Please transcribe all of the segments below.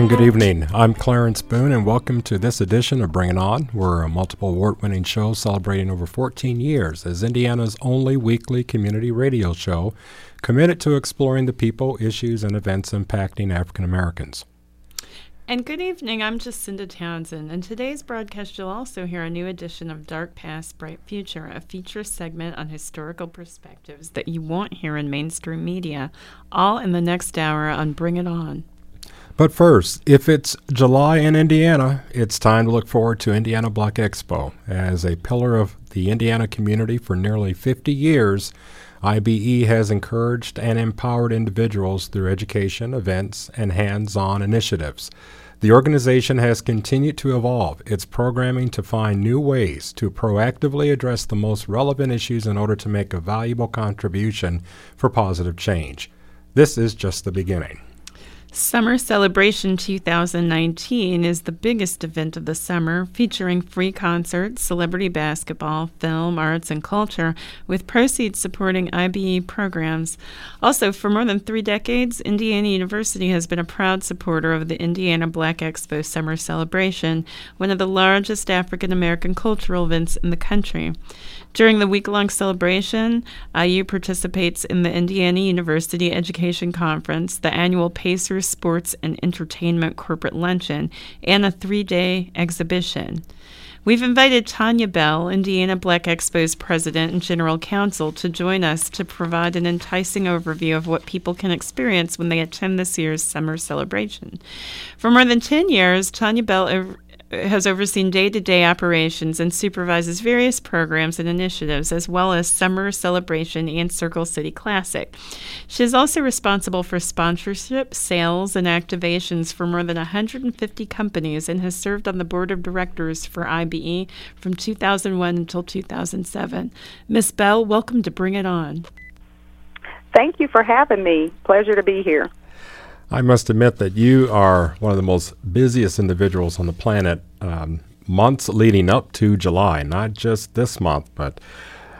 And good evening. I'm Clarence Boone, and welcome to this edition of Bring It On. We're a multiple award winning show celebrating over 14 years as Indiana's only weekly community radio show committed to exploring the people, issues, and events impacting African Americans. And good evening, I'm Jacinda Townsend. and today's broadcast, you'll also hear a new edition of Dark Past, Bright Future, a feature segment on historical perspectives that you won't hear in mainstream media, all in the next hour on Bring It On. But first, if it's July in Indiana, it's time to look forward to Indiana Black Expo. As a pillar of the Indiana community for nearly 50 years, IBE has encouraged and empowered individuals through education, events, and hands on initiatives. The organization has continued to evolve its programming to find new ways to proactively address the most relevant issues in order to make a valuable contribution for positive change. This is just the beginning. Summer Celebration 2019 is the biggest event of the summer, featuring free concerts, celebrity basketball, film, arts, and culture, with proceeds supporting IBE programs. Also, for more than three decades, Indiana University has been a proud supporter of the Indiana Black Expo Summer Celebration, one of the largest African American cultural events in the country. During the week long celebration, IU participates in the Indiana University Education Conference, the annual Pacers Sports and Entertainment Corporate Luncheon, and a three day exhibition. We've invited Tanya Bell, Indiana Black Expo's president and general counsel, to join us to provide an enticing overview of what people can experience when they attend this year's summer celebration. For more than 10 years, Tanya Bell has overseen day to day operations and supervises various programs and initiatives, as well as Summer Celebration and Circle City Classic. She is also responsible for sponsorship, sales, and activations for more than 150 companies and has served on the board of directors for IBE from 2001 until 2007. Miss Bell, welcome to Bring It On. Thank you for having me. Pleasure to be here. I must admit that you are one of the most busiest individuals on the planet um, months leading up to July, not just this month, but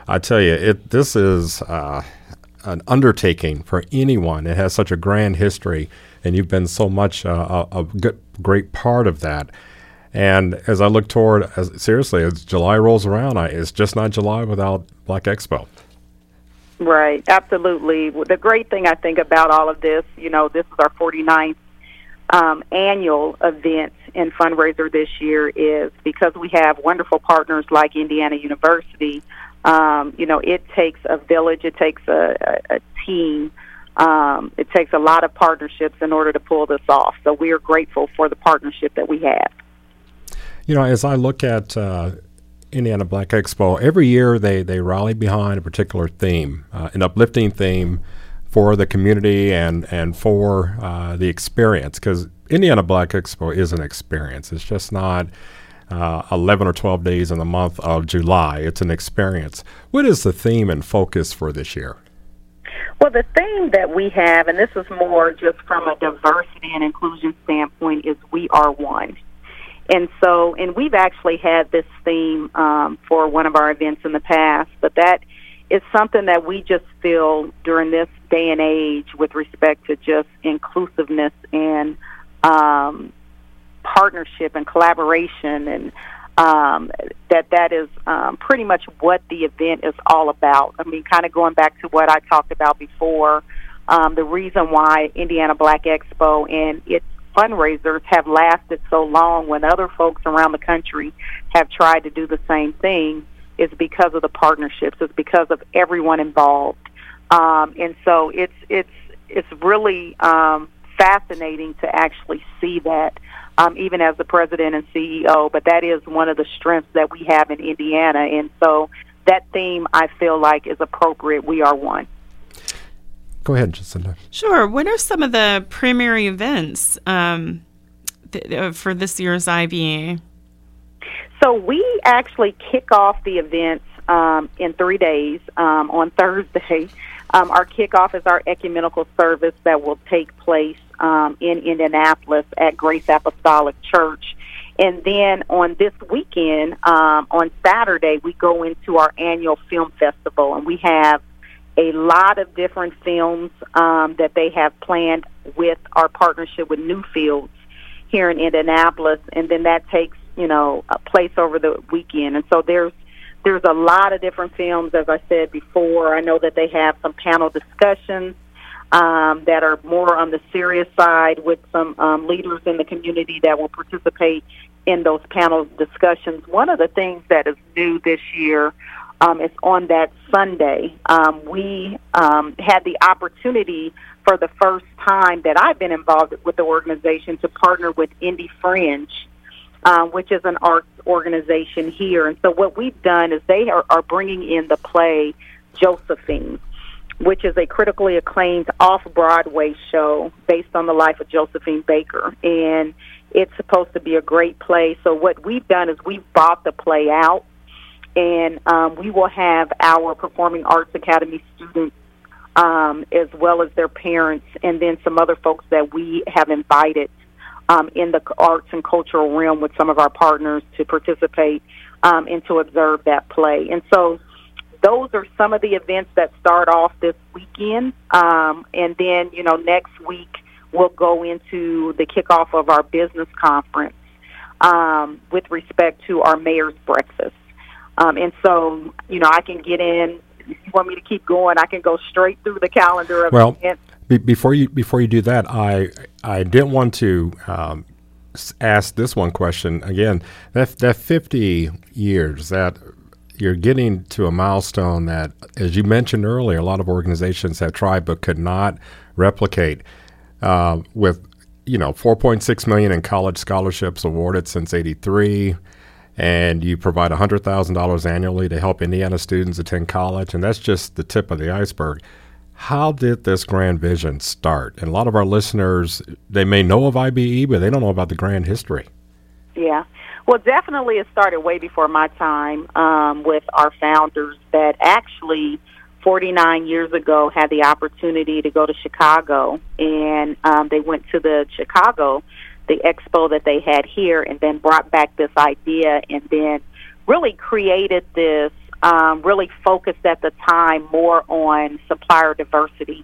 I tell you, it this is uh, an undertaking for anyone. It has such a grand history, and you've been so much uh, a, a good, great part of that. And as I look toward, as, seriously, as July rolls around, I, it's just not July without Black Expo. Right, absolutely. The great thing I think about all of this, you know, this is our 49th um, annual event and fundraiser this year is because we have wonderful partners like Indiana University. Um, you know, it takes a village, it takes a, a, a team, um, it takes a lot of partnerships in order to pull this off. So we are grateful for the partnership that we have. You know, as I look at uh, Indiana Black Expo, every year they, they rally behind a particular theme, uh, an uplifting theme for the community and, and for uh, the experience. Because Indiana Black Expo is an experience. It's just not uh, 11 or 12 days in the month of July. It's an experience. What is the theme and focus for this year? Well, the theme that we have, and this is more just from a diversity and inclusion standpoint, is We Are One. And so, and we've actually had this theme um, for one of our events in the past, but that is something that we just feel during this day and age with respect to just inclusiveness and um, partnership and collaboration and um, that that is um, pretty much what the event is all about. I mean, kind of going back to what I talked about before, um, the reason why Indiana Black Expo and its fundraisers have lasted so long when other folks around the country have tried to do the same thing is because of the partnerships. It's because of everyone involved, um, and so it's it's it's really um, fascinating to actually see that. Um, even as the president and CEO, but that is one of the strengths that we have in Indiana, and so that theme I feel like is appropriate. We are one. Go ahead, Jacinda. Sure. What are some of the primary events um, th- uh, for this year's IBE? So we actually kick off the events um, in three days. Um, on Thursday, um, our kickoff is our ecumenical service that will take place um, in Indianapolis at Grace Apostolic Church. And then on this weekend, um, on Saturday, we go into our annual film festival, and we have a lot of different films um, that they have planned with our partnership with Newfields here in Indianapolis, and then that takes you know a place over the weekend. And so there's there's a lot of different films, as I said before. I know that they have some panel discussions um, that are more on the serious side with some um, leaders in the community that will participate in those panel discussions. One of the things that is new this year um, is on that Sunday. Um, we um, had the opportunity for the first time that I've been involved with the organization to partner with Indie Fringe, uh, which is an arts organization here. And so what we've done is they are, are bringing in the play Josephine which is a critically acclaimed off Broadway show based on the life of Josephine Baker. And it's supposed to be a great play. So, what we've done is we've bought the play out, and um, we will have our Performing Arts Academy students. Um, as well as their parents, and then some other folks that we have invited um, in the arts and cultural realm with some of our partners to participate um, and to observe that play. And so those are some of the events that start off this weekend. Um, and then, you know, next week we'll go into the kickoff of our business conference um, with respect to our mayor's breakfast. Um, and so, you know, I can get in. If you want me to keep going, I can go straight through the calendar of well, events. Be- before you before you do that, I I didn't want to um, ask this one question again. That that fifty years that you're getting to a milestone that, as you mentioned earlier, a lot of organizations have tried but could not replicate. Uh, with you know 4.6 million in college scholarships awarded since '83, and you provide $100,000 annually to help Indiana students attend college, and that's just the tip of the iceberg. How did this grand vision start? And a lot of our listeners, they may know of IBE, but they don't know about the grand history. Yeah. Well, definitely it started way before my time um, with our founders that actually 49 years ago had the opportunity to go to Chicago and um, they went to the Chicago, the expo that they had here, and then brought back this idea and then really created this, um, really focused at the time more on supplier diversity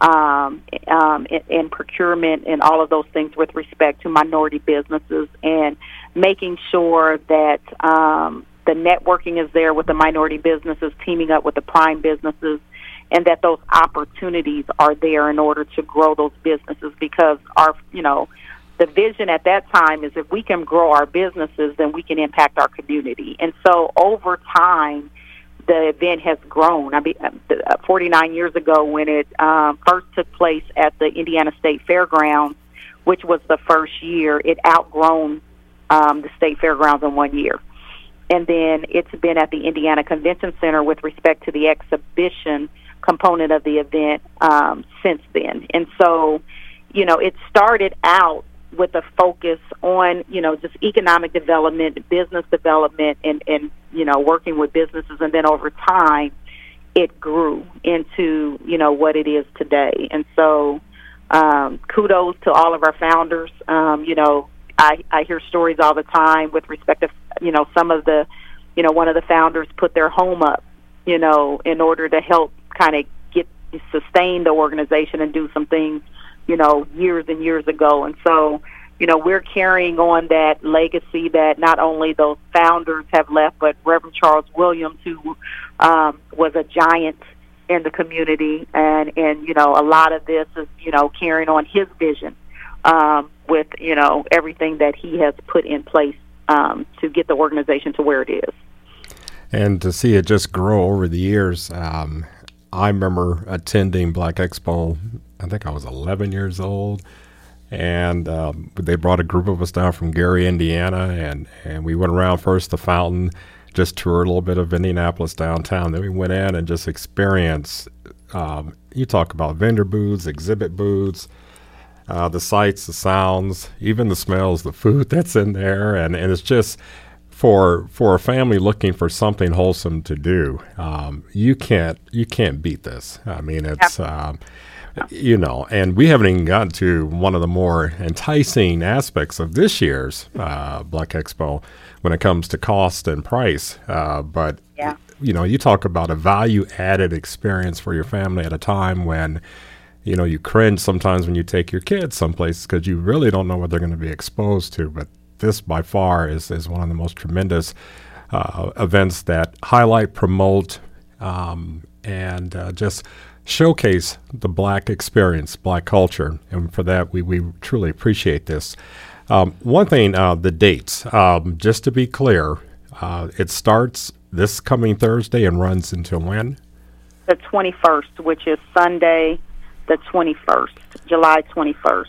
um, um, in, procurement and all of those things with respect to minority businesses and making sure that um, the networking is there with the minority businesses, teaming up with the prime businesses, and that those opportunities are there in order to grow those businesses because our, you know, the vision at that time is if we can grow our businesses, then we can impact our community. And so over time, the event has grown. I mean, uh, 49 years ago, when it um, first took place at the Indiana State Fairgrounds, which was the first year, it outgrown um, the State Fairgrounds in one year. And then it's been at the Indiana Convention Center with respect to the exhibition component of the event um, since then. And so, you know, it started out with a focus on you know just economic development, business development, and and you know working with businesses, and then over time, it grew into you know what it is today. And so, um, kudos to all of our founders. Um, you know, I I hear stories all the time with respect to you know some of the you know one of the founders put their home up you know in order to help kind of get sustain the organization and do some things you know, years and years ago. And so, you know, we're carrying on that legacy that not only those founders have left, but Reverend Charles Williams, who um, was a giant in the community, and and you know, a lot of this is you know carrying on his vision um, with you know everything that he has put in place um, to get the organization to where it is. And to see it just grow over the years, um, I remember attending Black Expo I think I was 11 years old, and um, they brought a group of us down from Gary, Indiana, and and we went around first the fountain, just toured a little bit of Indianapolis downtown. Then we went in and just experienced um, you talk about vendor booths, exhibit booths, uh, the sights, the sounds, even the smells, the food that's in there, and, and it's just for for a family looking for something wholesome to do. Um, you can't you can't beat this. I mean, it's. Um, you know, and we haven't even gotten to one of the more enticing aspects of this year's uh, Black Expo when it comes to cost and price. Uh, but yeah. you know, you talk about a value added experience for your family at a time when you know, you cringe sometimes when you take your kids someplace because you really don't know what they're going to be exposed to. But this, by far, is, is one of the most tremendous uh, events that highlight, promote, um, and uh, just showcase the black experience, black culture. And for that, we, we truly appreciate this. Um, one thing, uh, the dates, um, just to be clear, uh, it starts this coming Thursday and runs until when? The 21st, which is Sunday, the 21st, July 21st.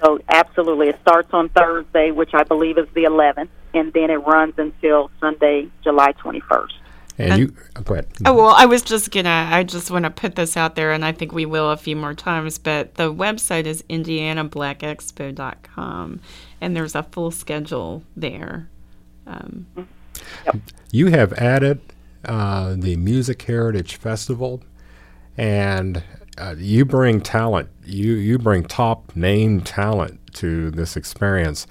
So absolutely, it starts on Thursday, which I believe is the 11th, and then it runs until Sunday, July 21st. And, you go ahead. Oh well, I was just gonna. I just want to put this out there, and I think we will a few more times. But the website is IndianaBlackExpo.com, and there's a full schedule there. Um, yep. You have added uh, the Music Heritage Festival, and uh, you bring talent. You you bring top name talent to this experience,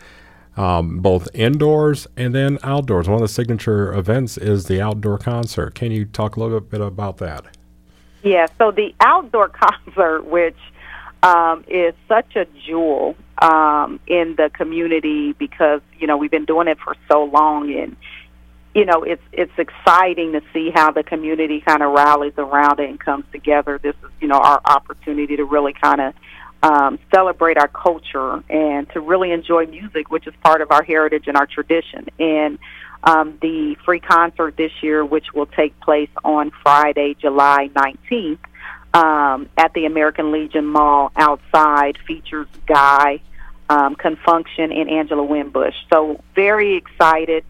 um, both indoors and then outdoors. One of the signature events is the outdoor concert. Can you talk a little bit about that? Yeah. So the outdoor concert, which um, is such a jewel um, in the community, because you know we've been doing it for so long and you know, it's it's exciting to see how the community kind of rallies around it and comes together. This is, you know, our opportunity to really kind of um, celebrate our culture and to really enjoy music, which is part of our heritage and our tradition. And um, the free concert this year, which will take place on Friday, July 19th, um, at the American Legion Mall outside, features Guy, um, Con Funk Shun, and Angela Winbush. So very excited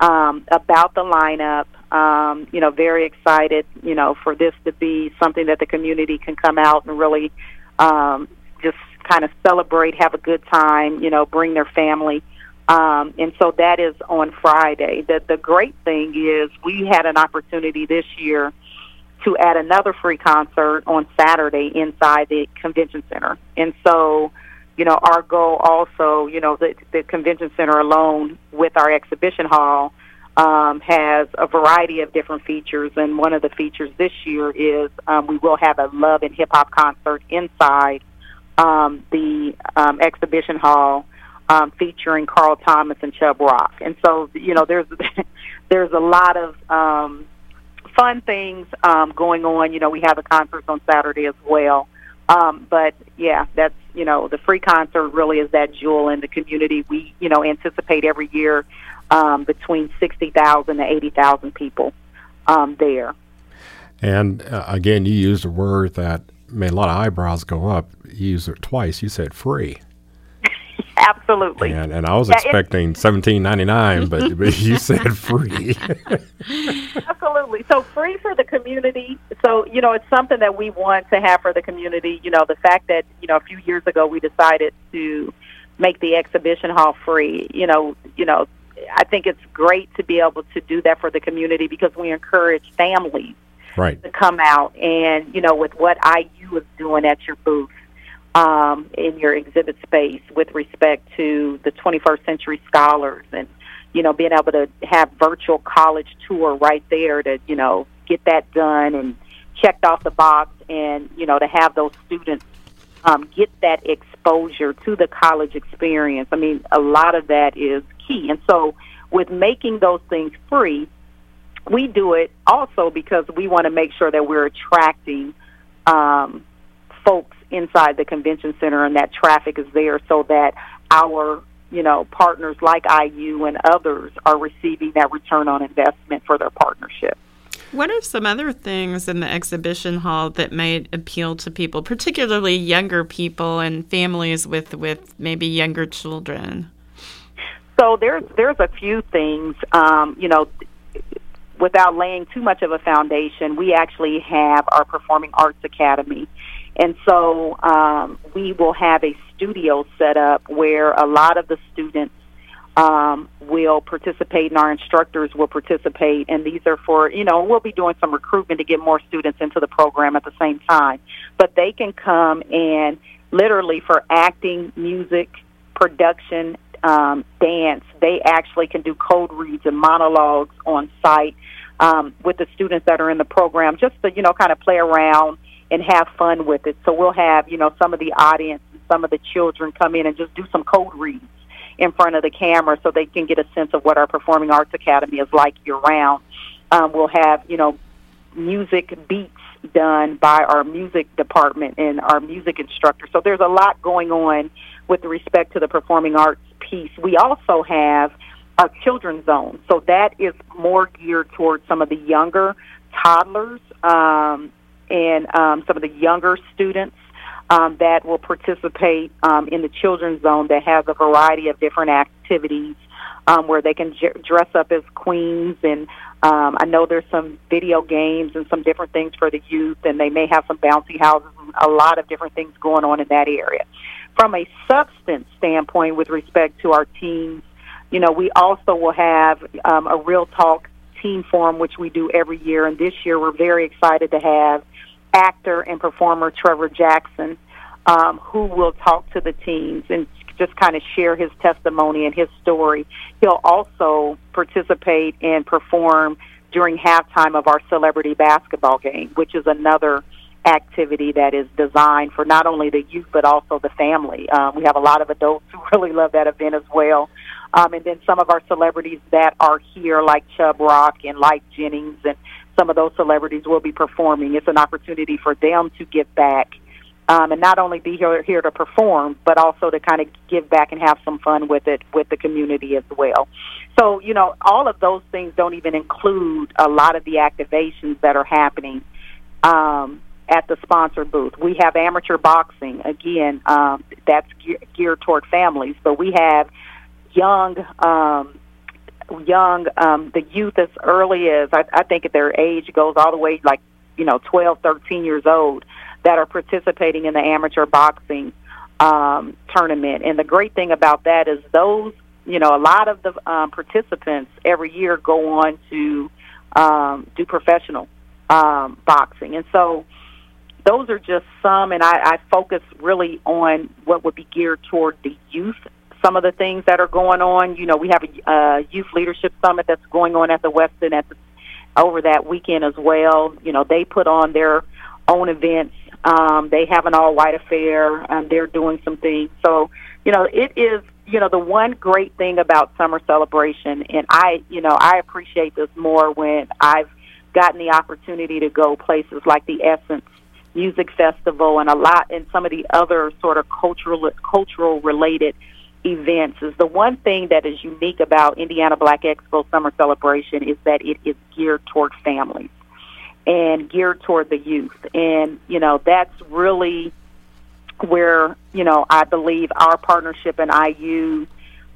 um, about the lineup. Um, you know, very excited, you know, for this to be something that the community can come out and really um, just kind of celebrate, have a good time, you know, bring their family. Um, and so that is on Friday. The, the great thing is we had an opportunity this year to add another free concert on Saturday inside the convention center. And so you know, our goal also, you know, the, the convention center alone with our exhibition hall um, has a variety of different features. And one of the features this year is um, we will have a love and hip hop concert inside um, the um, exhibition hall. Um, featuring Carl Thomas and Chubb Rock, and so you know there's there's a lot of um, fun things um, going on. You know, we have a concert on Saturday as well, um, but yeah, that's you know the free concert really is that jewel in the community. We you know anticipate every year um, between sixty thousand to eighty thousand people um, there. And uh, again, you used a word that made a lot of eyebrows go up. You used it twice. You said free. Absolutely. And, and I was yeah, expecting seventeen ninety nine, but, but you said free. Absolutely. So free for the community. So you know, it's something that we want to have for the community. You know, the fact that you know a few years ago we decided to make the exhibition hall free. You know, you know, I think it's great to be able to do that for the community because we encourage families right. to come out and you know with what IU is doing at your booth um, in your exhibit space with respect to the 21st century scholars and you know being able to have virtual college tour right there to you know get that done and checked off the box and you know to have those students um, get that exposure to the college experience i mean a lot of that is key and so with making those things free we do it also because we want to make sure that we're attracting um, folks inside the convention center and that traffic is there so that our you know partners like IU and others are receiving that return on investment for their partnership. What are some other things in the exhibition hall that might appeal to people, particularly younger people and families with, with maybe younger children? So there's there's a few things. Um, you know, without laying too much of a foundation, we actually have our Performing Arts Academy. And so um, we will have a studio set up where a lot of the students um, will participate and our instructors will participate. And these are for, you know, we'll be doing some recruitment to get more students into the program at the same time. But they can come and literally for acting, music, production, um, dance, they actually can do code reads and monologues on site um, with the students that are in the program just to, you know, kind of play around and have fun with it. So we'll have, you know, some of the audience some of the children come in and just do some code reads in front of the camera so they can get a sense of what our Performing Arts Academy is like year round. Um, we'll have, you know, music beats done by our music department and our music instructor. So there's a lot going on with respect to the performing arts piece. We also have a children's zone. So that is more geared towards some of the younger toddlers um, and um, some of the younger students um, that will participate um, in the children's zone that has a variety of different activities um, where they can j- dress up as queens and um, I know there's some video games and some different things for the youth, and they may have some bouncy houses and a lot of different things going on in that area. From a substance standpoint, with respect to our teams, you know, we also will have um, a real talk team forum, which we do every year, and this year we're very excited to have actor and performer Trevor Jackson, um, who will talk to the teams and just kind of share his testimony and his story. He'll also participate and perform during halftime of our celebrity basketball game, which is another activity that is designed for not only the youth but also the family. Um, we have a lot of adults who really love that event as well. Um, and then some of our celebrities that are here, like Chubb Rock and Lyfe Jennings, and some of those celebrities will be performing. It's an opportunity for them to give back um, and not only be here, here to perform, but also to kind of give back and have some fun with it with the community as well. So, you know, all of those things don't even include a lot of the activations that are happening um, at the sponsor booth. We have amateur boxing, again, um, that's ge- geared toward families, but we have young. Um, young um the youth as early as I, I think at their age goes all the way like you know twelve thirteen years old that are participating in the amateur boxing um, tournament. And the great thing about that is those, you know, a lot of the um, participants every year go on to um, do professional um, boxing. And so those are just some, and I, I focus really on what would be geared toward the youth. Some of the things that are going on, you know, we have a uh, youth leadership summit that's going on at the Westin at the, over that weekend as well. You know, they put on their own events um, they have an all white affair. and they're doing some things. So, you know, it is, you know, the one great thing about summer celebration, and I, you know, I appreciate this more when I've gotten the opportunity to go places like the Essence Music Festival and a lot, and some of the other sort of cultural, cultural related events is the one thing that is unique about Indiana Black Expo Summer Celebration is that it is geared toward families and geared toward the youth. And, you know, that's really where, you know, I believe our partnership and IU,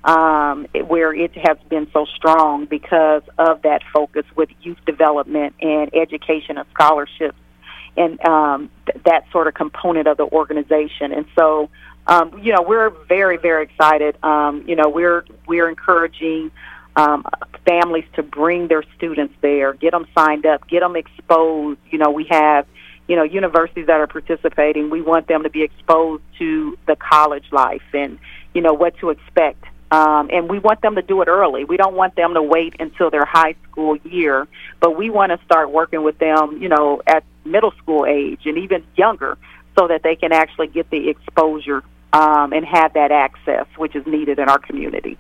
um, where it has been so strong because of that focus with youth development and education and scholarships and um, th- that sort of component of the organization. And so, um, you know, we're very, very excited. Um, you know, we're we're encouraging um, families to bring their students there, get them signed up, get them exposed. You know, we have, you know, universities that are participating. We want them to be exposed to the college life and, you know, what to expect. Um, and we want them to do it early. We don't want them to wait until their high school year, but we want to start working with them, you know, at middle school age and even younger so that they can actually get the exposure um, and have that access, which is needed in our community.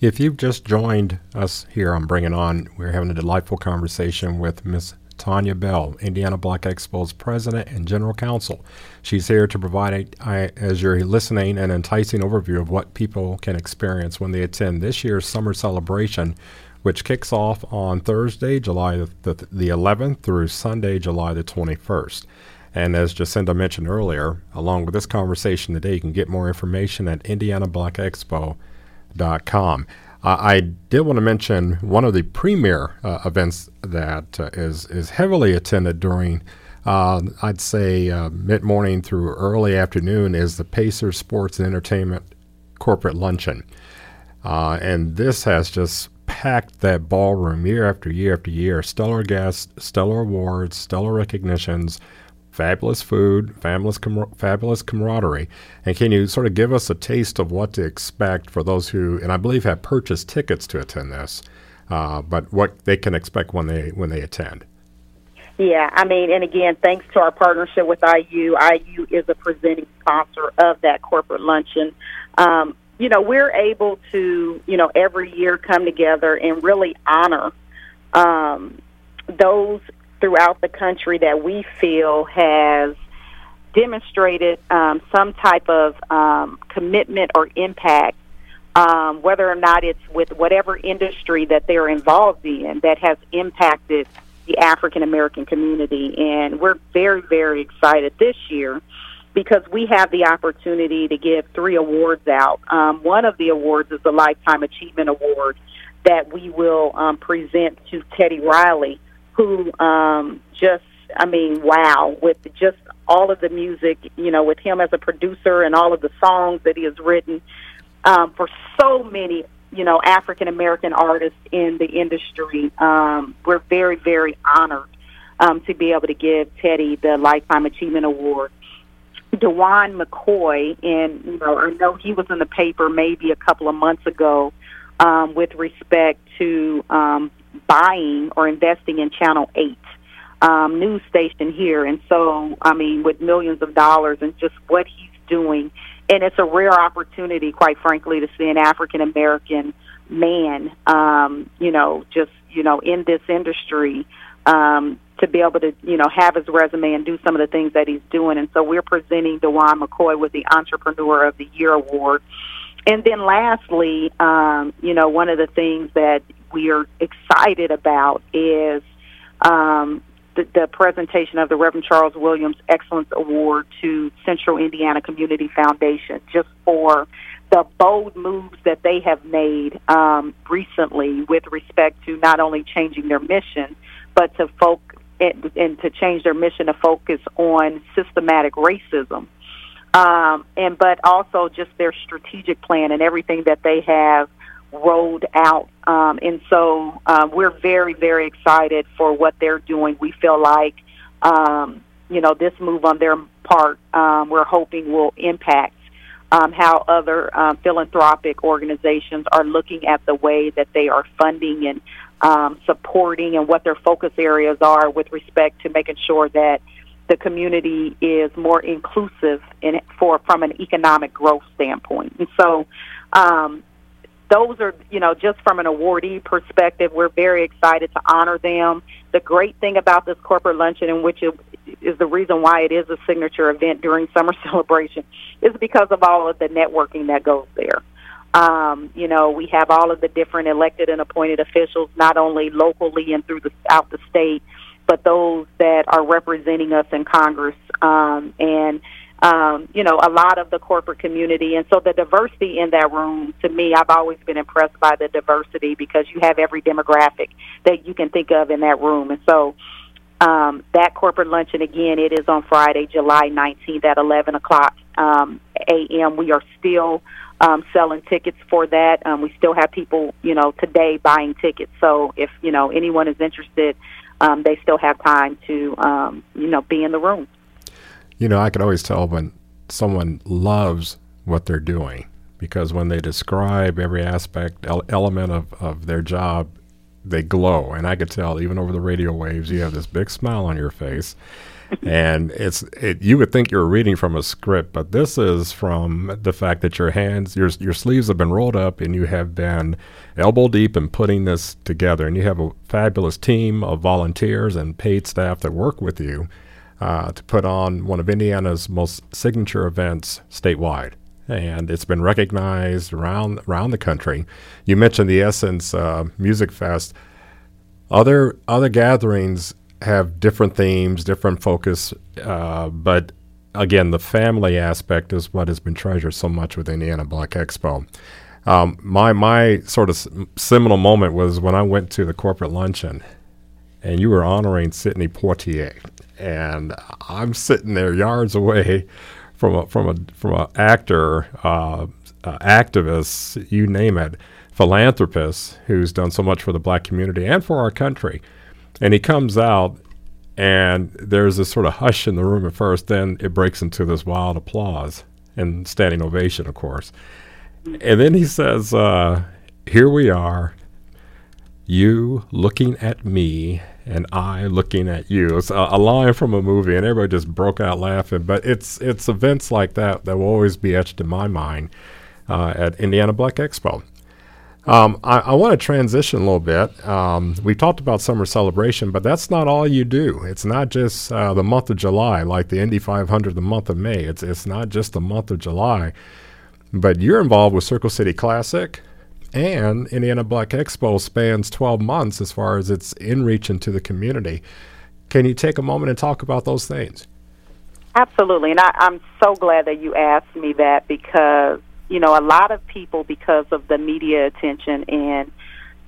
If you've just joined us here on Bring It On, we're having a delightful conversation with Miss Tanya Bell, Indiana Black Expo's president and general counsel. She's here to provide, a, as you're listening, an enticing overview of what people can experience when they attend this year's summer celebration, which kicks off on Thursday, July the, the 11th through Sunday, July the 21st. And as Jacinda mentioned earlier, along with this conversation today, you can get more information at Indiana Black Expo com. Uh, I did want to mention one of the premier uh, events that uh, is is heavily attended during, uh, I'd say, uh, mid morning through early afternoon is the Pacers Sports and Entertainment Corporate Luncheon. Uh, and this has just packed that ballroom year after year after year. Stellar guests, stellar awards, stellar recognitions, fabulous food, fabulous, com- fabulous camaraderie. And can you sort of give us a taste of what to expect for those who, and I believe have purchased tickets to attend this, uh, but what they can expect when they when they attend? Yeah, I mean, and again, thanks to our partnership with IU, IU is a presenting sponsor of that corporate luncheon. Um, you know, we're able to, you know, every year come together and really honor um, those throughout the country that we feel has demonstrated um, some type of um, commitment or impact, um, whether or not it's with whatever industry that they're involved in that has impacted the African American community. And we're very, very excited this year because we have the opportunity to give three awards out. Um, one of the awards is the Lifetime Achievement Award that we will um, present to Teddy Riley, who um, just, I mean, wow, with just all of the music, you know, with him as a producer and all of the songs that he has written um, for so many, you know, African American artists in the industry. Um, we're very, very honored um, to be able to give Teddy the Lifetime Achievement Award. DuJuan McCoy, and you know, I know he was in the paper maybe a couple of months ago um, with respect to um, buying or investing in Channel Eight um, news station here, and so I mean, with millions of dollars and just what he's doing, and it's a rare opportunity, quite frankly, to see an African American man, um, you know, just you know, in this industry. Um, to be able to, you know, have his resume and do some of the things that he's doing. And so we're presenting DuJuan McCoy with the Entrepreneur of the Year award. And then lastly, um, you know, one of the things that we are excited about is um, the, the presentation of the Reverend Charles Williams Excellence Award to Central Indiana Community Foundation just for the bold moves that they have made um, recently with respect to not only changing their mission, but to folk and, and to change their mission to focus on systematic racism. Um, and but also just their strategic plan and everything that they have rolled out. Um, and so uh, we're very, very excited for what they're doing. We feel like, um, you know, this move on their part, um, we're hoping will impact um, how other um, philanthropic organizations are looking at the way that they are funding and um, supporting and what their focus areas are with respect to making sure that the community is more inclusive in for from an economic growth standpoint. And so um, those are, you know, just from an awardee perspective, we're very excited to honor them. The great thing about this corporate luncheon, in which it is the reason why it is a signature event during summer celebration, is because of all of the networking that goes there. Um, you know, we have all of the different elected and appointed officials, not only locally and through the out the state, but those that are representing us in Congress. Um, and um, you know, a lot of the corporate community. And so the diversity in that room, to me, I've always been impressed by the diversity because you have every demographic that you can think of in that room. And so um, that corporate luncheon, again, it is on Friday, July 19th at 11 o'clock um, a.m. We are still um, selling tickets for that. Um, we still have people, you know, today buying tickets. So if you know anyone is interested, um, they still have time to, um, you know, be in the room. You know, I can always tell when someone loves what they're doing because when they describe every aspect, element of, of their job, they glow. And I could tell even over the radio waves, you have this big smile on your face and it's it, you would think you're reading from a script, but this is from the fact that your hands, your your sleeves have been rolled up, and you have been elbow deep in putting this together, and you have a fabulous team of volunteers and paid staff that work with you uh, to put on one of Indiana's most signature events statewide and it's been recognized around around the country. You mentioned the Essence uh, Music Fest. Other other gatherings have different themes, different focus, uh, but again, the family aspect is what has been treasured so much with Indiana Black Expo. Um, my my sort of seminal moment was when I went to the corporate luncheon, and you were honoring Sidney Poitier, and I'm sitting there yards away from a from a from an actor, uh, uh, activist, you name it, philanthropist who's done so much for the black community and for our country, and he comes out. And there's this sort of hush in the room at first, then it breaks into this wild applause and standing ovation, of course. And then he says, uh, Here we are, you looking at me and I looking at you. It's a, a, line from a movie, and everybody just broke out laughing. But it's it's events like that that will always be etched in my mind uh, at Indiana Black Expo. Um, I, I want to transition a little bit. Um, we talked about summer celebration, but that's not all you do. It's not just uh, the month of July, like the Indy 500, the month of May. It's it's not just the month of July. But you're involved with Circle City Classic, and Indiana Black Expo spans 12 months as far as its in reach into the community. Can you take a moment and talk about those things? Absolutely, and I, I'm so glad that you asked me that because you know a lot of people, because of the media attention and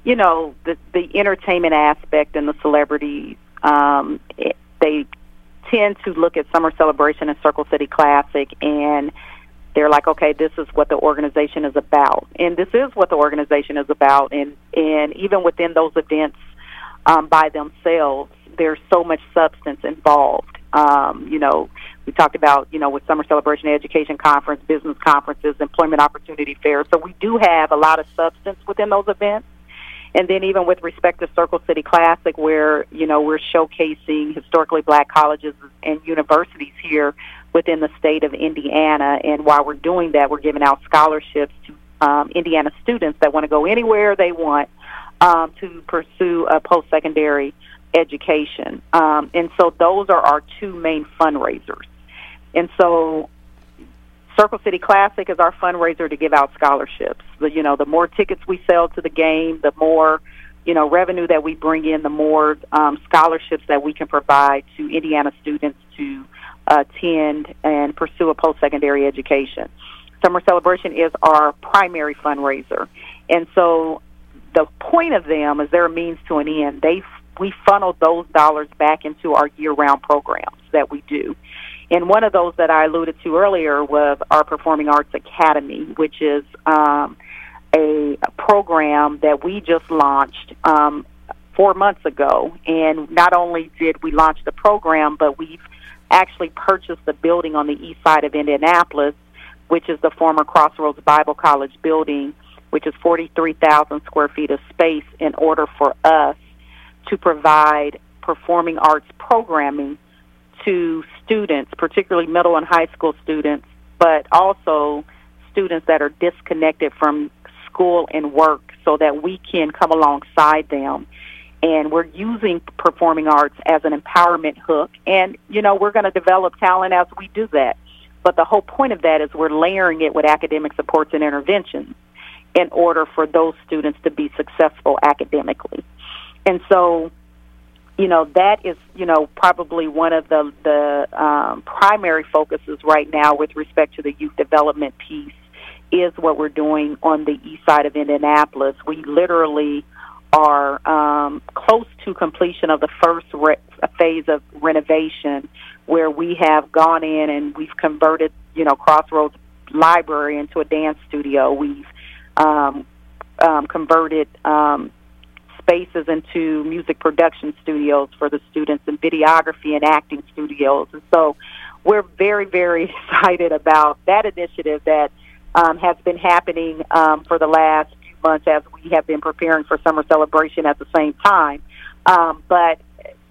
you know the the entertainment aspect and the celebrities, um, it, they tend to look at Summer Celebration and Circle City Classic and they're like, okay, this is what the organization is about, and this is what the organization is about, and and even within those events um, by themselves, there's so much substance involved. Um, you know, we talked about you know with summer celebration, education conference, business conferences, employment opportunity fairs. So we do have a lot of substance within those events. And then even with respect to Circle City Classic, where you know we're showcasing historically black colleges and universities here within the state of Indiana. And while we're doing that, we're giving out scholarships to um, Indiana students that want to go anywhere they want um, to pursue a post secondary education. Um, and so those are our two main fundraisers. And so Circle City Classic is our fundraiser to give out scholarships. The, you know, the more tickets we sell to the game, the more you know revenue that we bring in, the more um, scholarships that we can provide to Indiana students to attend and pursue a post secondary education. Summer Celebration is our primary fundraiser. And so the point of them is they're a means to an end. They we funnel those dollars back into our year-round programs that we do. And one of those that I alluded to earlier was our Performing Arts Academy, which is um, a, program that we just launched um, four months ago. And not only did we launch the program, but we've actually purchased the building on the east side of Indianapolis, which is the former Crossroads Bible College building, which is 43,000 square feet of space, in order for us to provide performing arts programming to students, particularly middle and high school students, but also students that are disconnected from school and work so that we can come alongside them. And we're using performing arts as an empowerment hook. And you know we're going to develop talent as we do that. But the whole point of that is we're layering it with academic supports and interventions in order for those students to be successful academically. And so you know that is you know probably one of the the um, primary focuses right now with respect to the youth development piece is what we're doing on the east side of Indianapolis. We literally are um, close to completion of the first re- phase of renovation, where we have gone in and we've converted, you know, Crossroads Library into a dance studio. We've um, um, converted um, spaces into music production studios for the students and videography and acting studios. And so we're very, very excited about that initiative that um, has been happening um, for the last few months as we have been preparing for summer celebration at the same time. Um, but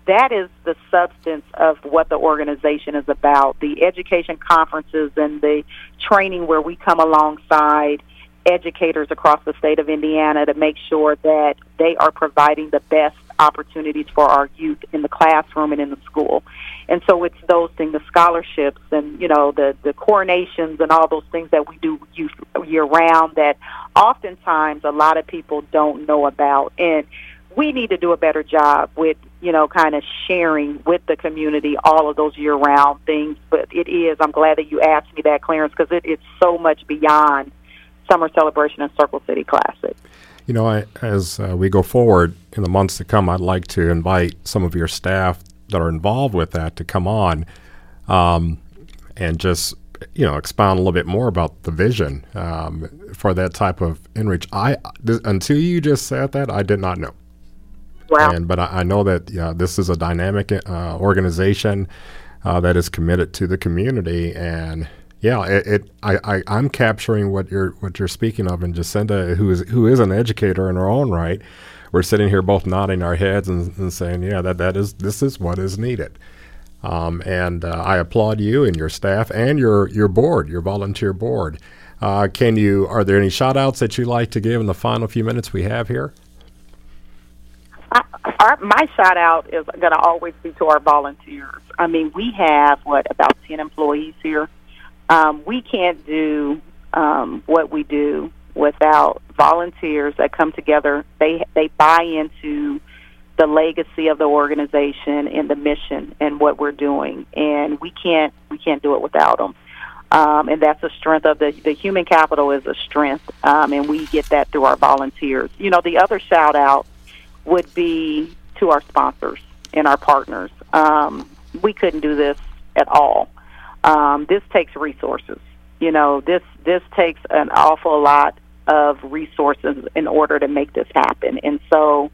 that is the substance of what the organization is about the education conferences and the training where we come alongside educators across the state of Indiana to make sure that they are providing the best opportunities for our youth in the classroom and in the school. And so it's those things, the scholarships and, you know, the, the coronations and all those things that we do year round that oftentimes a lot of people don't know about. And we need to do a better job with, you know, kind of sharing with the community all of those year round things. But it is, I'm glad that you asked me that, Clarence, because it is so much beyond Summer Celebration and Circle City Classic. You know, I, as uh, we go forward in the months to come, I'd like to invite some of your staff that are involved with that to come on um, and just you know expound a little bit more about the vision um, for that type of enrich. I th- until you just said that, I did not know. Wow. And, but I, I know that yeah, this is a dynamic uh, organization uh, that is committed to the community and yeah, it, it I, I I'm capturing what you're what you're speaking of, and Jacinda, who is who is an educator in her own right, we're sitting here both nodding our heads and, and saying, yeah, that that is this is what is needed. Um, and uh, I applaud you and your staff and your your board, your volunteer board. Uh, can you? Are there any shout outs that you like to give in the final few minutes we have here? I, our, my shout out is going to always be to our volunteers. I mean, we have what about ten employees here. Um, we can't do um, what we do without volunteers that come together. They they buy into the legacy of the organization and the mission and what we're doing, and we can't we can't do it without them. Um, and that's a strength of the the human capital is a strength, um, and we get that through our volunteers. You know, the other shout out would be to our sponsors and our partners. Um, we couldn't do this at all. Um, this takes resources. You know, this this takes an awful lot of resources in order to make this happen, and so.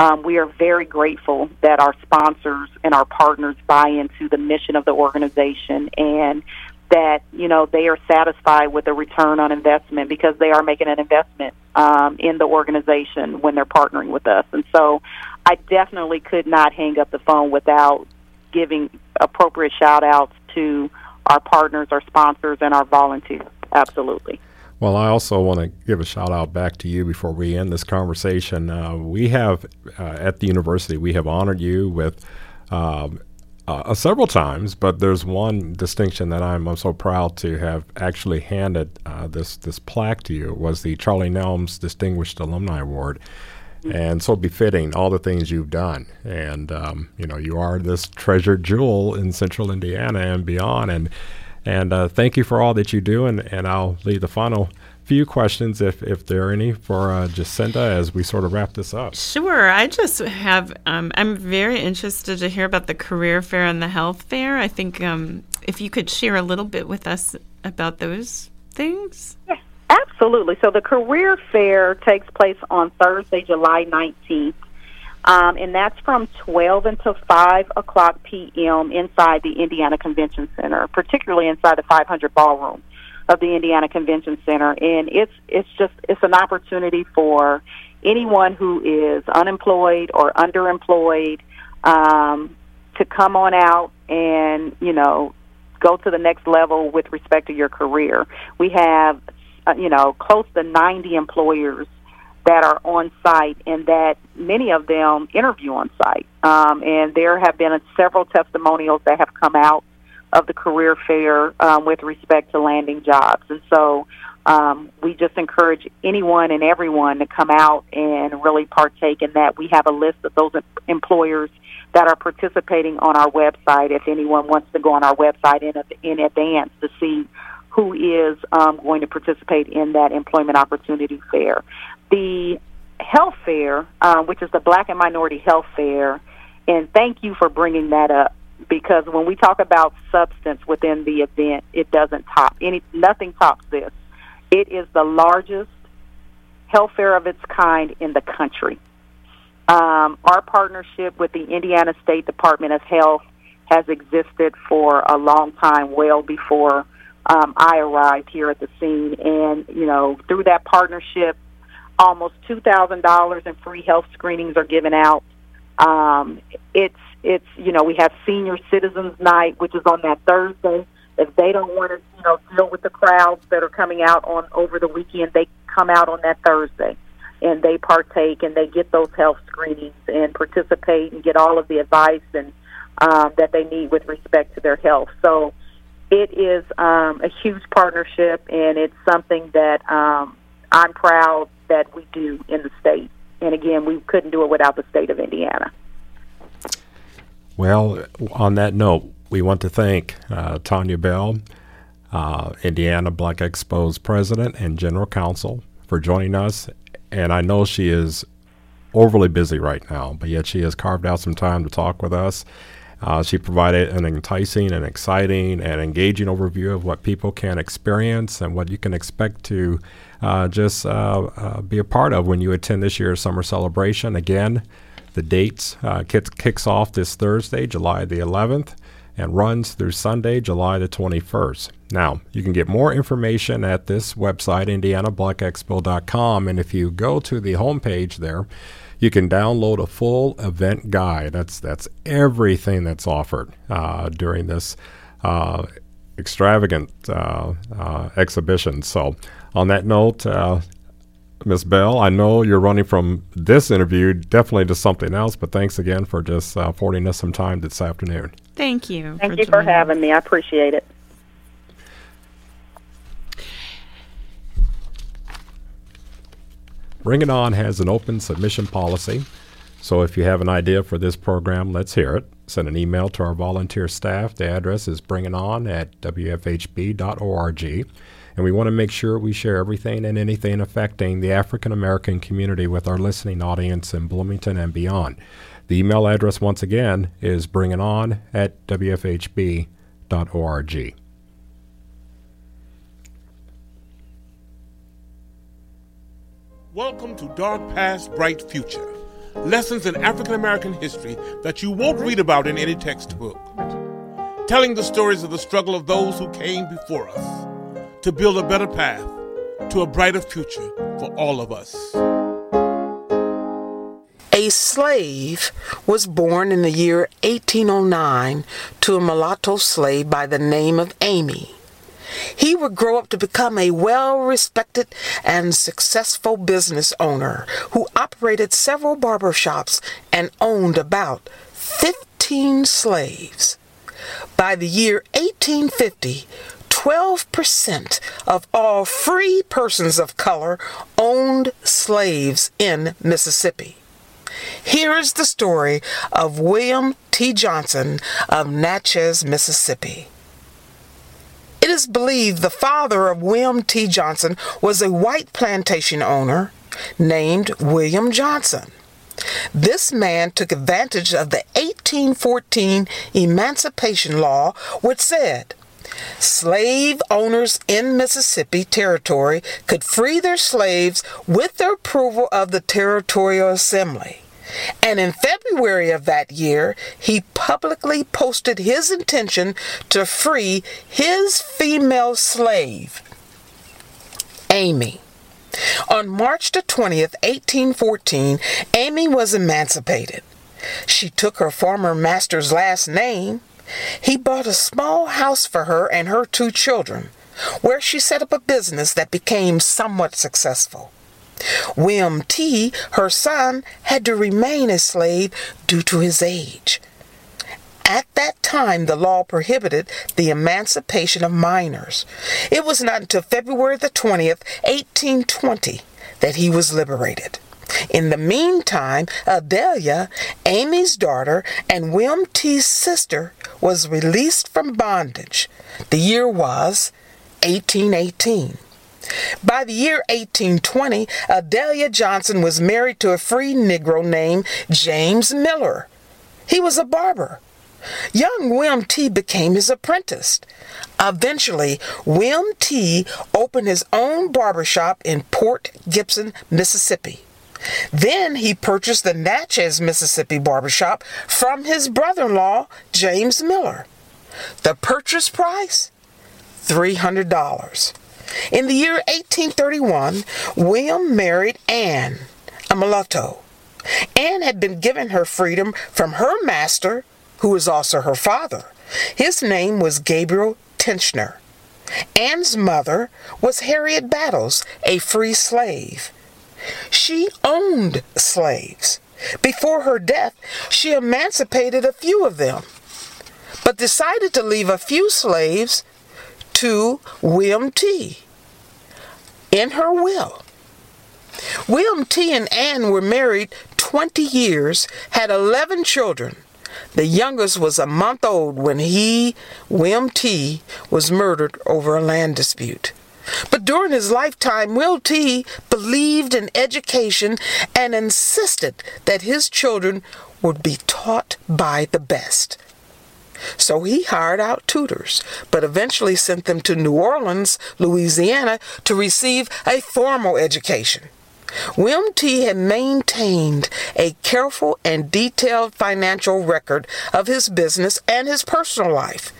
Um, we are very grateful that our sponsors and our partners buy into the mission of the organization and that you know they are satisfied with the return on investment because they are making an investment um, in the organization when they're partnering with us. And so, I definitely could not hang up the phone without giving appropriate shout outs to our partners, our sponsors, and our volunteers. Absolutely. Well, I also want to give a shout out back to you before we end this conversation. Uh, we have uh, at the university we have honored you with um, uh, several times, but there's one distinction that I'm, I'm so proud to have actually handed uh, this this plaque to you was the Charlie Nelms Distinguished Alumni Award, and so befitting all the things you've done. And um, you know, you are this treasured jewel in Central Indiana and beyond. And and uh, thank you for all that you do. And and I'll leave the final few questions, if if there are any, for uh, Jacinda as we sort of wrap this up. Sure. I just have. Um, I'm very interested to hear about the career fair and the health fair. I think um, if you could share a little bit with us about those things. Yeah, absolutely. So the career fair takes place on Thursday, July 19th. Um, and that's from 12 until 5 o'clock p.m. inside the Indiana Convention Center, particularly inside the 500 ballroom of the Indiana Convention Center, and it's it's just it's an opportunity for anyone who is unemployed or underemployed um, to come on out and you know go to the next level with respect to your career. We have uh, you know close to 90 employers that are on site and that many of them interview on site. Um, and there have been several testimonials that have come out of the career fair um, with respect to landing jobs. And so um, we just encourage anyone and everyone to come out and really partake in that. We have a list of those employers that are participating on our website if anyone wants to go on our website in, in advance to see who is um, going to participate in that employment opportunity fair. The health fair, uh, which is the Black and Minority Health Fair, and thank you for bringing that up because when we talk about substance within the event, it doesn't top any. Nothing tops this. It is the largest health fair of its kind in the country. Um, our partnership with the Indiana State Department of Health has existed for a long time, well before um, I arrived here at the scene. And you know, through that partnership, almost two thousand dollars in free health screenings are given out. Um, it's it's you know we have senior citizens night, which is on that Thursday. If they don't want to you know deal with the crowds that are coming out on over the weekend, they come out on that Thursday and they partake and they get those health screenings and participate and get all of the advice and um, that they need with respect to their health. So it is um, a huge partnership and it's something that um, I'm proud that we do in the state. And again, we couldn't do it without the state of Indiana. Well, on that note, we want to thank uh, Tanya Bell, uh, Indiana Black Expo's president and general counsel, for joining us. And I know she is overly busy right now, but yet she has carved out some time to talk with us. Uh, she provided an enticing and exciting and engaging overview of what people can experience and what you can expect to uh, just uh, uh be a part of when you attend this year's summer celebration. Again, the dates uh, kicks, kicks off this Thursday, July the 11th, and runs through Sunday, July the 21st. Now, you can get more information at this website, indianablackexpo.com, and if you go to the homepage there, you can download a full event guide. That's that's everything that's offered uh, during this uh, extravagant uh, uh exhibition. So, on that note, uh, Ms. Bell, I know you're running from this interview definitely to something else, but thanks again for just uh, affording us some time this afternoon. Thank you. Thank for you for having me. I appreciate it. Bring It On has an open submission policy. So if you have an idea for this program, let's hear it. Send an email to our volunteer staff. The address is bringiton at wfhb.org. And we want to make sure we share everything and anything affecting the African American community with our listening audience in Bloomington and beyond. The email address, once again, is bringiton at wfhb.org. Welcome to Dark Past, Bright Future. Lessons in African American history that you won't read about in any textbook. Telling the stories of the struggle of those who came before us to build a better path to a brighter future for all of us. A slave was born in the year 1809 to a mulatto slave by the name of Amy. He would grow up to become a well respected and successful business owner who operated several barber shops and owned about 15 slaves. By the year 1850, 12% of all free persons of color owned slaves in Mississippi. Here is the story of William T. Johnson of Natchez, Mississippi. It is believed the father of William T. Johnson was a white plantation owner named William Johnson. This man took advantage of the 1814 Emancipation Law, which said slave owners in Mississippi Territory could free their slaves with the approval of the Territorial Assembly. And in February of that year, he publicly posted his intention to free his female slave, Amy. On March the 20th, 1814, Amy was emancipated. She took her former master's last name. He bought a small house for her and her two children, where she set up a business that became somewhat successful. William T., her son, had to remain a slave due to his age. At that time, the law prohibited the emancipation of minors. It was not until February the 20th, 1820, that he was liberated. In the meantime, Adelia, Amy's daughter, and William T.'s sister was released from bondage. The year was 1818. By the year 1820, Adelia Johnson was married to a free Negro named James Miller. He was a barber. Young William T. became his apprentice. Eventually, William T. opened his own barber shop in Port Gibson, Mississippi. Then he purchased the Natchez, Mississippi barbershop from his brother in law, James Miller. The purchase price? $300. In the year 1831, William married Anne, a mulatto. Anne had been given her freedom from her master, who was also her father. His name was Gabriel Tichenor. Anne's mother was Harriet Battles, a free slave. She owned slaves. Before her death, she emancipated a few of them, but decided to leave a few slaves to William T. in her will. William T. and Anne were married 20 years, had 11 children. The youngest was a month old when he, William T., was murdered over a land dispute. But during his lifetime, Will T believed in education and insisted that his children would be taught by the best. So he hired out tutors, but eventually sent them to New Orleans, Louisiana, to receive a formal education. William T. had maintained a careful and detailed financial record of his business and his personal life.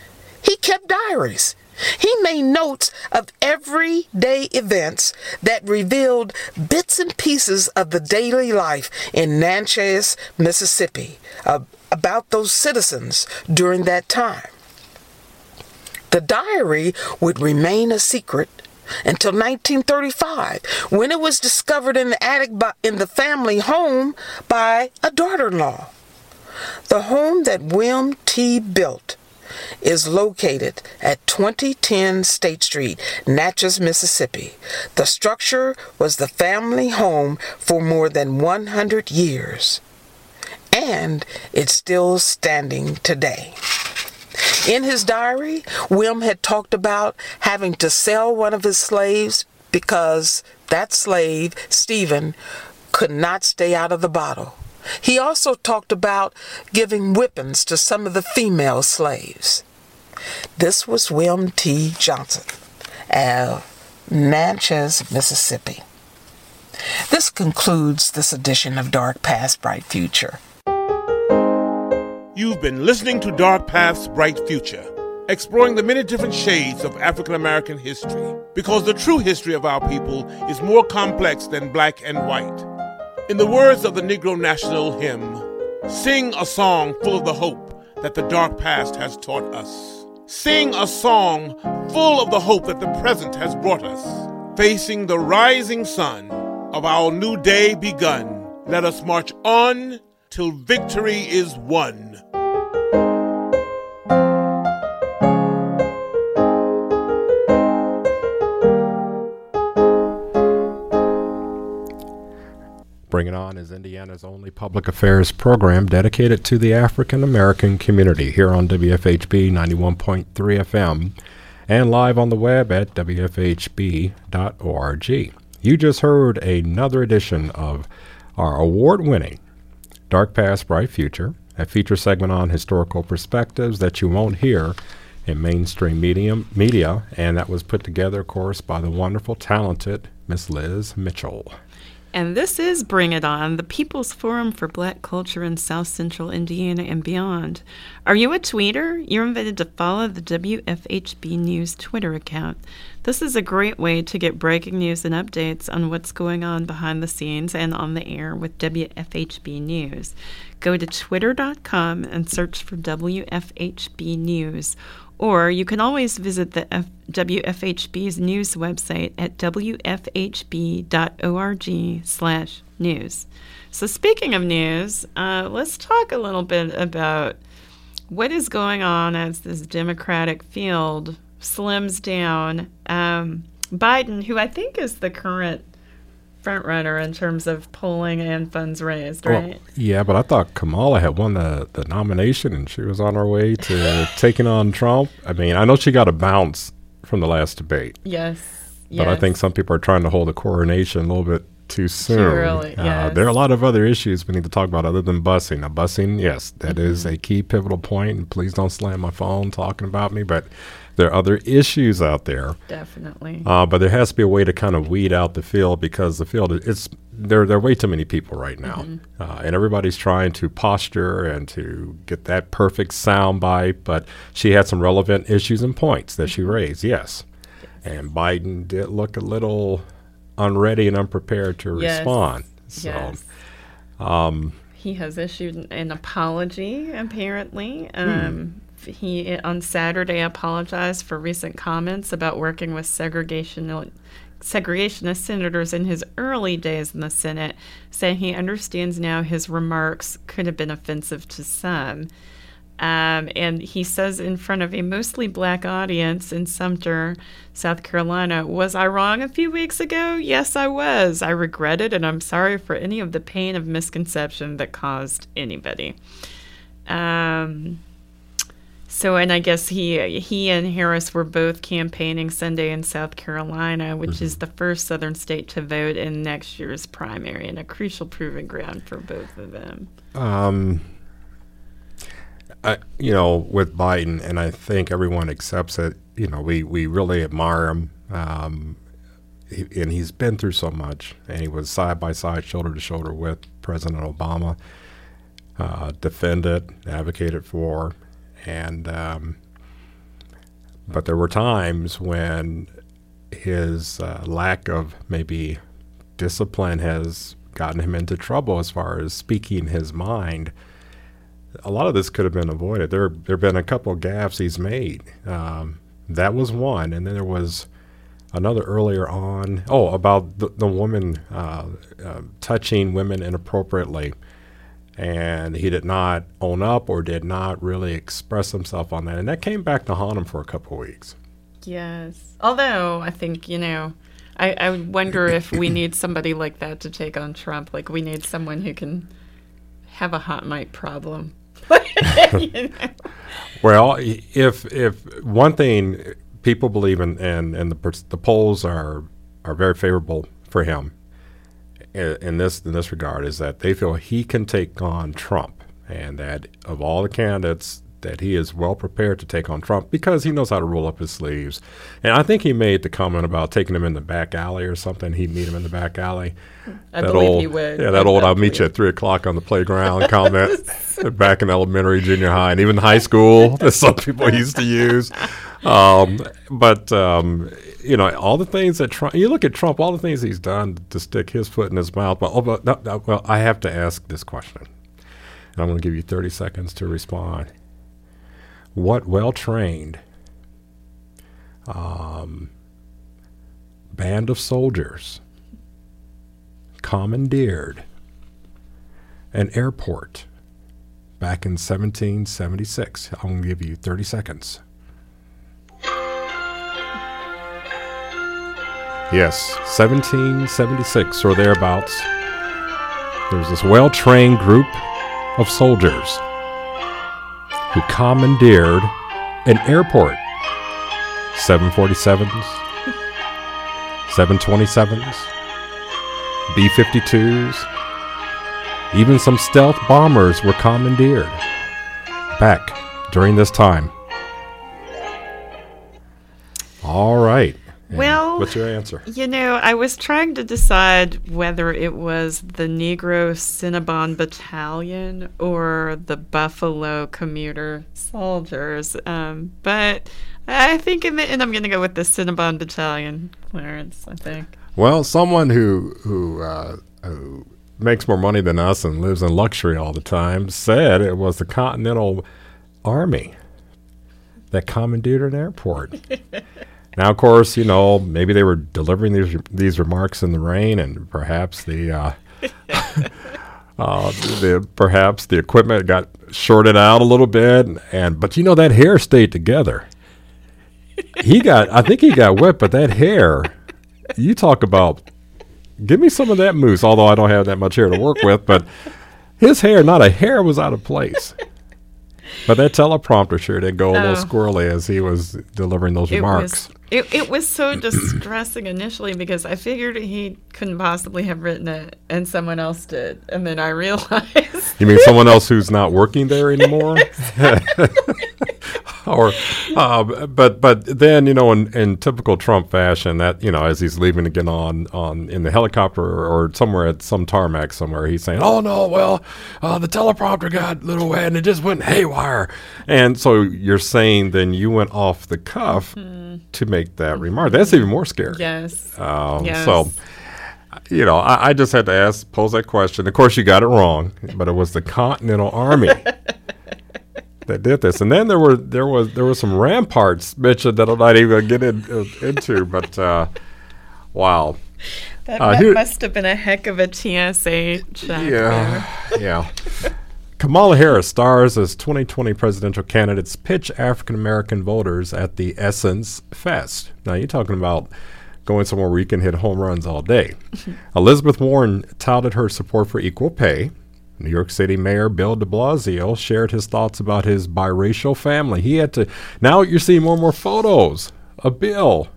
He kept diaries. He made notes of everyday events that revealed bits and pieces of the daily life in Natchez, Mississippi, uh, about those citizens during that time. The diary would remain a secret until 1935 when it was discovered in the attic by, in the family home by a daughter-in-law. The home that William T. built is located at 2010 State Street, Natchez, Mississippi. The structure was the family home for more than 100 years, and it's still standing today. In his diary, William had talked about having to sell one of his slaves because that slave, Stephen, could not stay out of the bottle. He also talked about giving whippings to some of the female slaves. This was William T. Johnson of Natchez, Mississippi. This concludes this edition of Dark Past, Bright Future. You've been listening to Dark Past, Bright Future, exploring the many different shades of African American history, because the true history of our people is more complex than black and white. In the words of the Negro National Hymn, sing a song full of the hope that the dark past has taught us. Sing a song full of the hope that the present has brought us. Facing the rising sun of our new day begun, let us march on till victory is won. Bring It On is Indiana's only public affairs program dedicated to the African American community here on WFHB 91.3 FM and live on the web at WFHB.org. You just heard another edition of our award winning Dark Past, Bright Future, a feature segment on historical perspectives that you won't hear in mainstream medium, media, and that was put together, of course, by the wonderful, talented Miss Liz Mitchell. And this is Bring It On, the People's Forum for Black Culture in South Central Indiana and beyond. Are you a tweeter? You're invited to follow the WFHB News Twitter account. This is a great way to get breaking news and updates on what's going on behind the scenes and on the air with WFHB News. Go to twitter.com and search for WFHB News or you can always visit the F- WFHB's news website at wfhb.org/news. So, speaking of news, uh, let's talk a little bit about what is going on as this Democratic field slims down. Um, Biden, who I think is the current front runner in terms of polling and funds raised, right? Well, yeah, but I thought Kamala had won the, the nomination and she was on her way to taking on Trump. I mean, I know she got a bounce from the last debate. Yes. But yes. I think some people are trying to hold the coronation a little bit too soon. Early, uh, yes. There are a lot of other issues we need to talk about other than busing. Now, busing, yes, that mm-hmm. is a key pivotal point, and please don't slam my phone talking about me, but there are other issues out there. Definitely. Uh, but there has to be a way to kind of weed out the field because the field it's there. There are way too many people right now, mm-hmm. uh, and everybody's trying to posture and to get that perfect sound bite. But she had some relevant issues and points that mm-hmm. she raised. Yes. yes. and Biden did look a little unready and unprepared to yes. respond. So, yes. Um, he has issued an apology, apparently. Hmm. He on Saturday apologized for recent comments about working with segregational segregationist senators in his early days in the Senate, saying he understands now his remarks could have been offensive to some. Um, and he says in front of a mostly black audience in Sumter, South Carolina, Was I wrong a few weeks ago? Yes, I was. I regret it, and I'm sorry for any of the pain of misconception that caused anybody. Um, so, and I guess he he and Harris were both campaigning Sunday in South Carolina, which mm-hmm. is the first Southern state to vote in next year's primary, and a crucial proving ground for both of them. Um, I, you know, with Biden, and I think everyone accepts it. You know, we we really admire him, um, he, and he's been through so much, and he was side by side, shoulder to shoulder with President Obama. Uh, defended, advocated for, and um, but there were times when his uh, lack of maybe discipline has gotten him into trouble as far as speaking his mind. A lot of this could have been avoided. There, there have been a couple gaffes he's made. Um, that was one, and then there was another earlier on. Oh, about the, the woman uh, uh, touching women inappropriately and he did not own up or did not really express himself on that. And that came back to haunt him for a couple of weeks. Yes. Although I think, you know, I, I wonder if we need somebody like that to take on Trump. Like we need someone who can have a hot mic problem. you know? Well, if if one thing people believe in, and and the the polls are are very favorable for him, in this in this regard is that they feel he can take on Trump, and that of all the candidates, that he is well prepared to take on Trump because he knows how to roll up his sleeves. And I think he made the comment about taking him in the back alley or something. He'd meet him in the back alley. I that believe old, he would. Yeah, that old "I'll meet you at three o'clock on the playground" comment back in elementary, junior high, and even high school that some people used to use. Um, but um, you know, all the things that Trump, you look at Trump, all the things he's done to stick his foot in his mouth. But, oh, but no, no, well, I have to ask this question. And I'm going to give you 30 seconds to respond. What well trained um, band of soldiers commandeered an airport back in 1776? I'm going to give you 30 seconds. Yes, 1776 or thereabouts. There was this well trained group of soldiers who commandeered an airport. 747s, 727s, B 52s, even some stealth bombers were commandeered back during this time. All right. Well, what's your answer? You know, I was trying to decide whether it was the Negro Cinnabon Battalion or the Buffalo Commuter Soldiers, um, but I think, in the, and I'm going to go with the Cinnabon Battalion, Clarence. I think. Well, someone who who uh, who makes more money than us and lives in luxury all the time said it was the Continental Army that commandeered an airport. Now, of course, you know maybe they were delivering these these remarks in the rain, and perhaps the uh, uh, the perhaps the equipment got shorted out a little bit, and, and but you know that hair stayed together. He got, I think he got wet, but that hair, you talk about. Give me some of that mousse, although I don't have that much hair to work with, but his hair, not a hair was out of place. But that teleprompter sure did go a little oh. squirrely as he was delivering those it remarks. It, it was so distressing initially because I figured he couldn't possibly have written it and someone else did. And then I realized. You mean someone else who's not working there anymore? or, uh, but but then you know in, in typical Trump fashion, that you know as he's leaving to get on on in the helicopter or somewhere at some tarmac somewhere, he's saying, "Oh no, well uh, the teleprompter got a little wet and it just went haywire," and so you're saying then you went off the cuff mm. to make that remark. That's even more scary. Yes. Um, yes. So you know, I, I, just had to ask, pose that question. Of course, you got it wrong, but it was the Continental Army that did this. And then there were there was there were some ramparts mentioned that I'm not even get in, uh, into. But uh, wow, that uh, here, must have been a heck of a TSA check. Yeah, yeah. Kamala Harris stars as 2020 presidential candidates pitch African American voters at the Essence Fest. Now you're talking about going somewhere where you can hit home runs all day. Elizabeth Warren touted her support for equal pay New York City Mayor Bill de Blasio shared his thoughts about his biracial family. He had to, now you're seeing more and more photos of Bill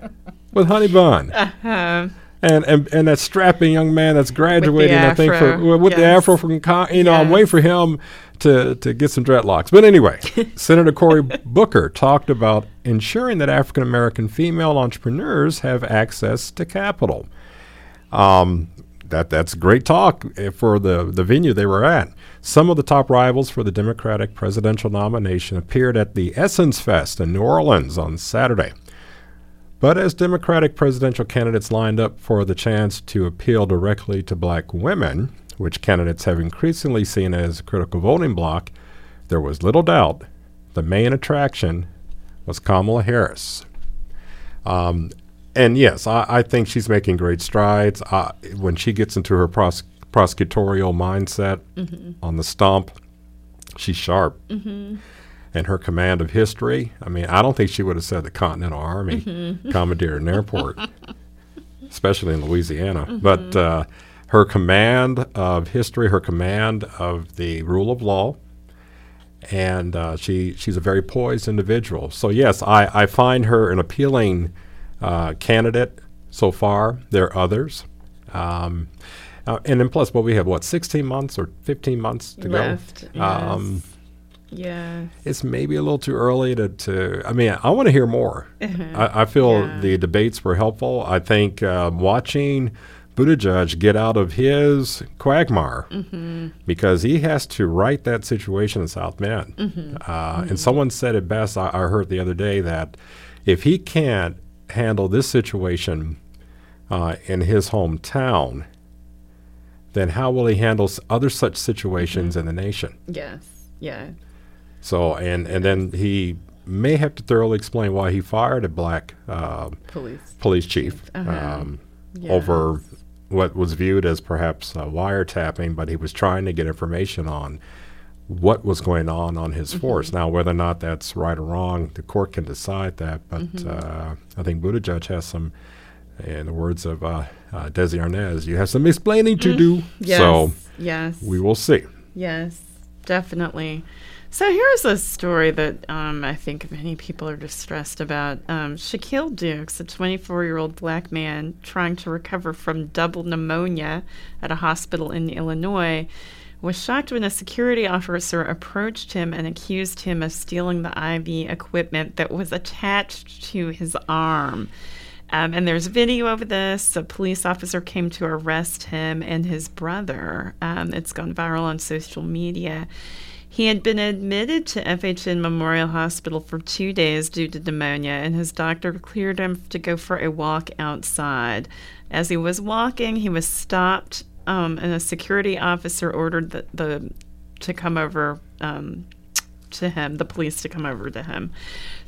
with Honey Bun. Uh-huh. And, and and that strapping young man that's graduating, I think, for with the afro from, con- you know, I'm waiting for him to, to get some dreadlocks. But anyway, Senator Cory Booker talked about ensuring that African American female entrepreneurs have access to capital. Um, that that's great talk eh, for the the venue they were at. Some of the top rivals for the Democratic presidential nomination appeared at the Essence Fest in New Orleans on Saturday. But as Democratic presidential candidates lined up for the chance to appeal directly to black women, which candidates have increasingly seen as a critical voting bloc, there was little doubt the main attraction was Kamala Harris. Um, and yes, I, I think she's making great strides. Uh, when she gets into her pros- prosecutorial mindset on the stump, she's sharp. And her command of history, I mean, I don't think she would have said the Continental Army commandeered an airport, especially in Louisiana. But uh, her command of history, her command of the rule of law, and uh, she she's a very poised individual. So yes, I, I find her an appealing uh, candidate so far. There are others, um, uh, and then plus, well, we have what sixteen months or fifteen months to Left, go. Um, Yes. it's maybe a little too early to, to I mean, I want to hear more. I, I feel Yeah. the debates were helpful. I think um, watching Buttigieg get out of his quagmire because he has to right that situation in South Bend. Uh, And someone said it best, I, I heard the other day, that if he can't handle this situation uh, in his hometown, then how will he handle other such situations in the nation? Yes. Yeah. So and and then he may have to thoroughly explain why he fired a black uh, Police. police chief Uh-huh. um, over what was viewed as perhaps uh, wiretapping, but he was trying to get information on what was going on on his force. Now, whether or not that's right or wrong, the court can decide that. But uh, I think Buttigieg has some, in the words of uh, uh, Desi Arnaz, you have some explaining to do. Yes. So yes. we will see. Yes, definitely. So here's a story that um, I think many people are distressed about. Um, Shaquille Dukes, a 24 year old black man trying to recover from double pneumonia at a hospital in Illinois, was shocked when a security officer approached him and accused him of stealing the IV equipment that was attached to his arm. Um, and there's video of this. A police officer came to arrest him and his brother. Um, it's gone viral on social media. He had been admitted to FHN Memorial Hospital for two days due to pneumonia, and his doctor cleared him to go for a walk outside. As he was walking, he was stopped, um, and a security officer ordered the, the to come over um, to him, the police to come over to him.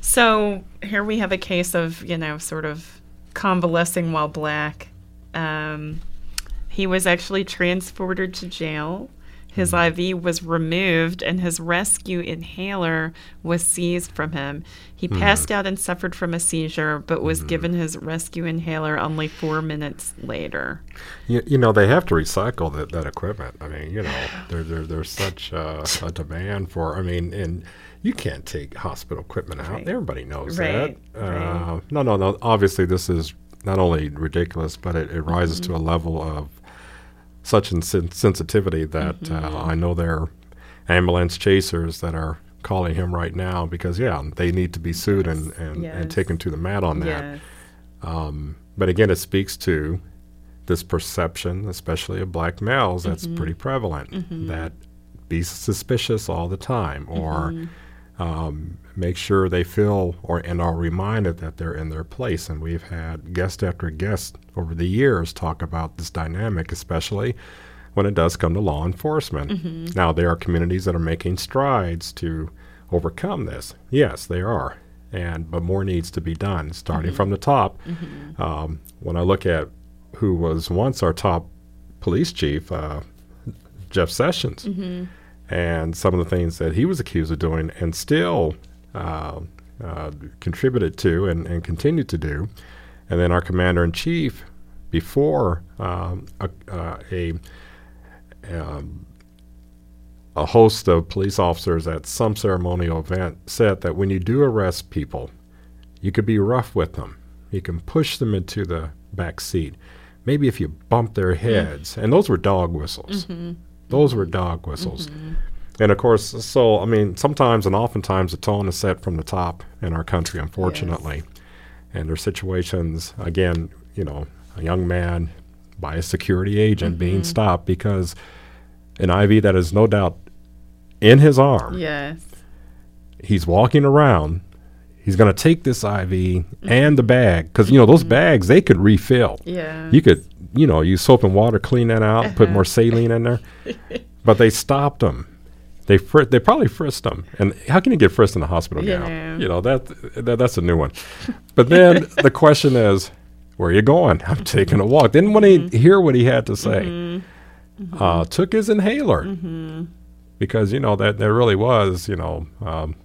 So here we have a case of, you know, sort of convalescing while black. Um, he was actually transported to jail. His IV was removed and his rescue inhaler was seized from him. He passed out and suffered from a seizure, but was given his rescue inhaler only four minutes later. You, you know, they have to recycle that, that equipment. I mean, you know, there, there, there's such uh, a demand for, I mean, and you can't take hospital equipment out. Right. Everybody knows Right, that. Uh. No, no, no. Obviously, this is not only ridiculous, but it, it rises Mm-hmm. to a level of such insen- sensitivity that Mm-hmm. uh, I know there are ambulance chasers that are calling him right now because, yeah, they need to be sued and, and, Yes. and taken to the mat on that. Yes. But again, it speaks to this perception, especially of black males, that's Mm-hmm. pretty prevalent. That be suspicious all the time, or Mm-hmm. Um, make sure they feel or and are reminded that they're in their place. And we've had guest after guest over the years talk about this dynamic, especially when it does come to law enforcement. Mm-hmm. Now, there are communities that are making strides to overcome this. Yes, they are. And but more needs to be done, starting from the top. Um, when I look at who was once our top police chief, uh, Jeff Sessions, and some of the things that he was accused of doing, and still uh, uh, contributed to and, and continued to do, and then our commander in chief before um, a, uh, a um, a host of police officers at some ceremonial event said that when you do arrest people, you could be rough with them. You can push them into the back seat. Maybe if you bump their heads, and those were dog whistles. Those were dog whistles. Mm-hmm. And of course, so I mean, sometimes and oftentimes the tone is set from the top in our country, unfortunately. And there are situations, again, you know, a young man by a security agent being mm-hmm. stopped because an IV that is no doubt in his arm. Yes. He's walking around. He's going to take this IV mm-hmm. and the bag because, you know, those mm-hmm. bags, they could refill. Yeah. You could, you know, use soap and water, clean that out, put uh-huh. more saline in there. But they stopped him. They fr- they probably frisked him. And how can you get frisked in a hospital Yeah. now? You know, that, that that's a new one. But then the question is, where are you going? I'm taking a walk. Didn't want to mm-hmm. hear what he had to say. Uh, took his inhaler because you know that there really was you know um,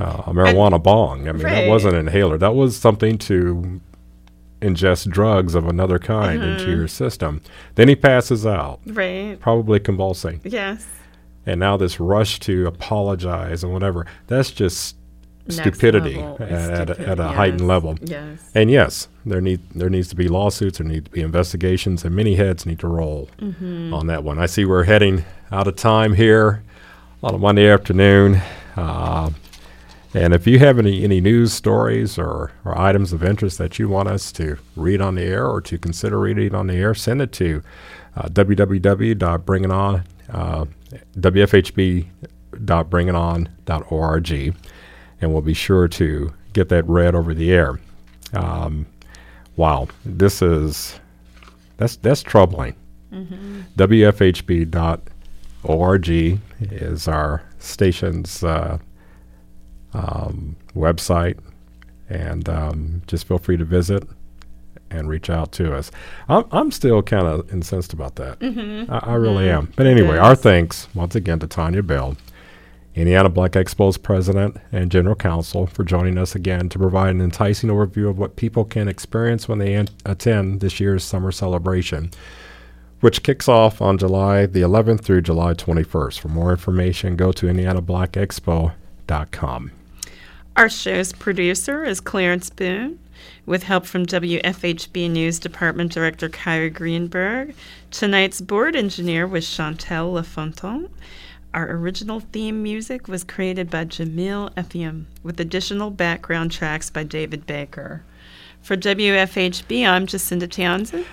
uh, a marijuana bong. I mean, that wasn't an inhaler. That was something to ingest drugs of another kind into your system. Then he passes out, Right. probably convulsing, Yes. and now this rush to apologize and whatever. That's just stupidity at, at, a- at a heightened level. Yes. And yes, there need there needs to be lawsuits, there need to be investigations, and many heads need to roll Mm-hmm. on that one. I see we're heading out of time here on a Monday afternoon. Uh, and if you have any, any news stories or, or items of interest that you want us to read on the air or to consider reading on the air, send it to uh, www.bringiton, uh, wfhb.bringiton.org, and we'll be sure to get that read over the air. Um, wow, this is that's that's troubling. WFHB.org is our station's uh, um, website, and um, just feel free to visit and reach out to us. I'm, I'm still kind of incensed about that. I, I really am. But anyway, our thanks once again to Tanya Bell, Indiana Black Expo's president and general counsel, for joining us again to provide an enticing overview of what people can experience when they an- attend this year's summer celebration which kicks off on July the 11th through July 21st. For more information, go to indianablackexpo.com. Our show's producer is Clarence Boone, with help from WFHB News Department Director Kyra Greenberg. Tonight's board engineer was Chantel LaFontaine. Our original theme music was created by Jamil Effiam, with additional background tracks by David Baker. For WFHB, I'm Jacinda Townsend.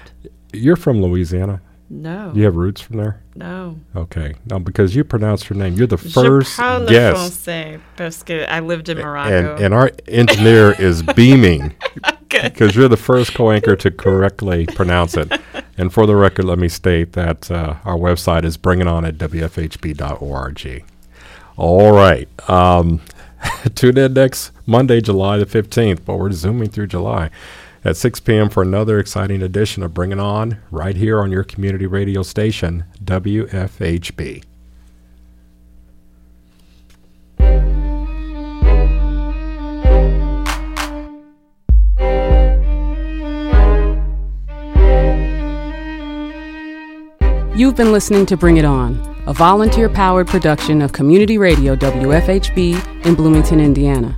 You're from Louisiana. No, You have roots from there? no. Okay. No, because you pronounced her name. You're the first parle guest. français parce que I lived in Morocco. and our engineer is beaming because you're the first co anchor to correctly pronounce it. And for the record, let me state that uh, our website is bringingon at wfhb.org. All right. Um, tune in next Monday, July the 15th, but we're zooming through July at 6 p.m. for another exciting edition of Bring It On right here on your community radio station, WFHB. You've been listening to Bring It On, a volunteer powered production of Community Radio WFHB in Bloomington, Indiana.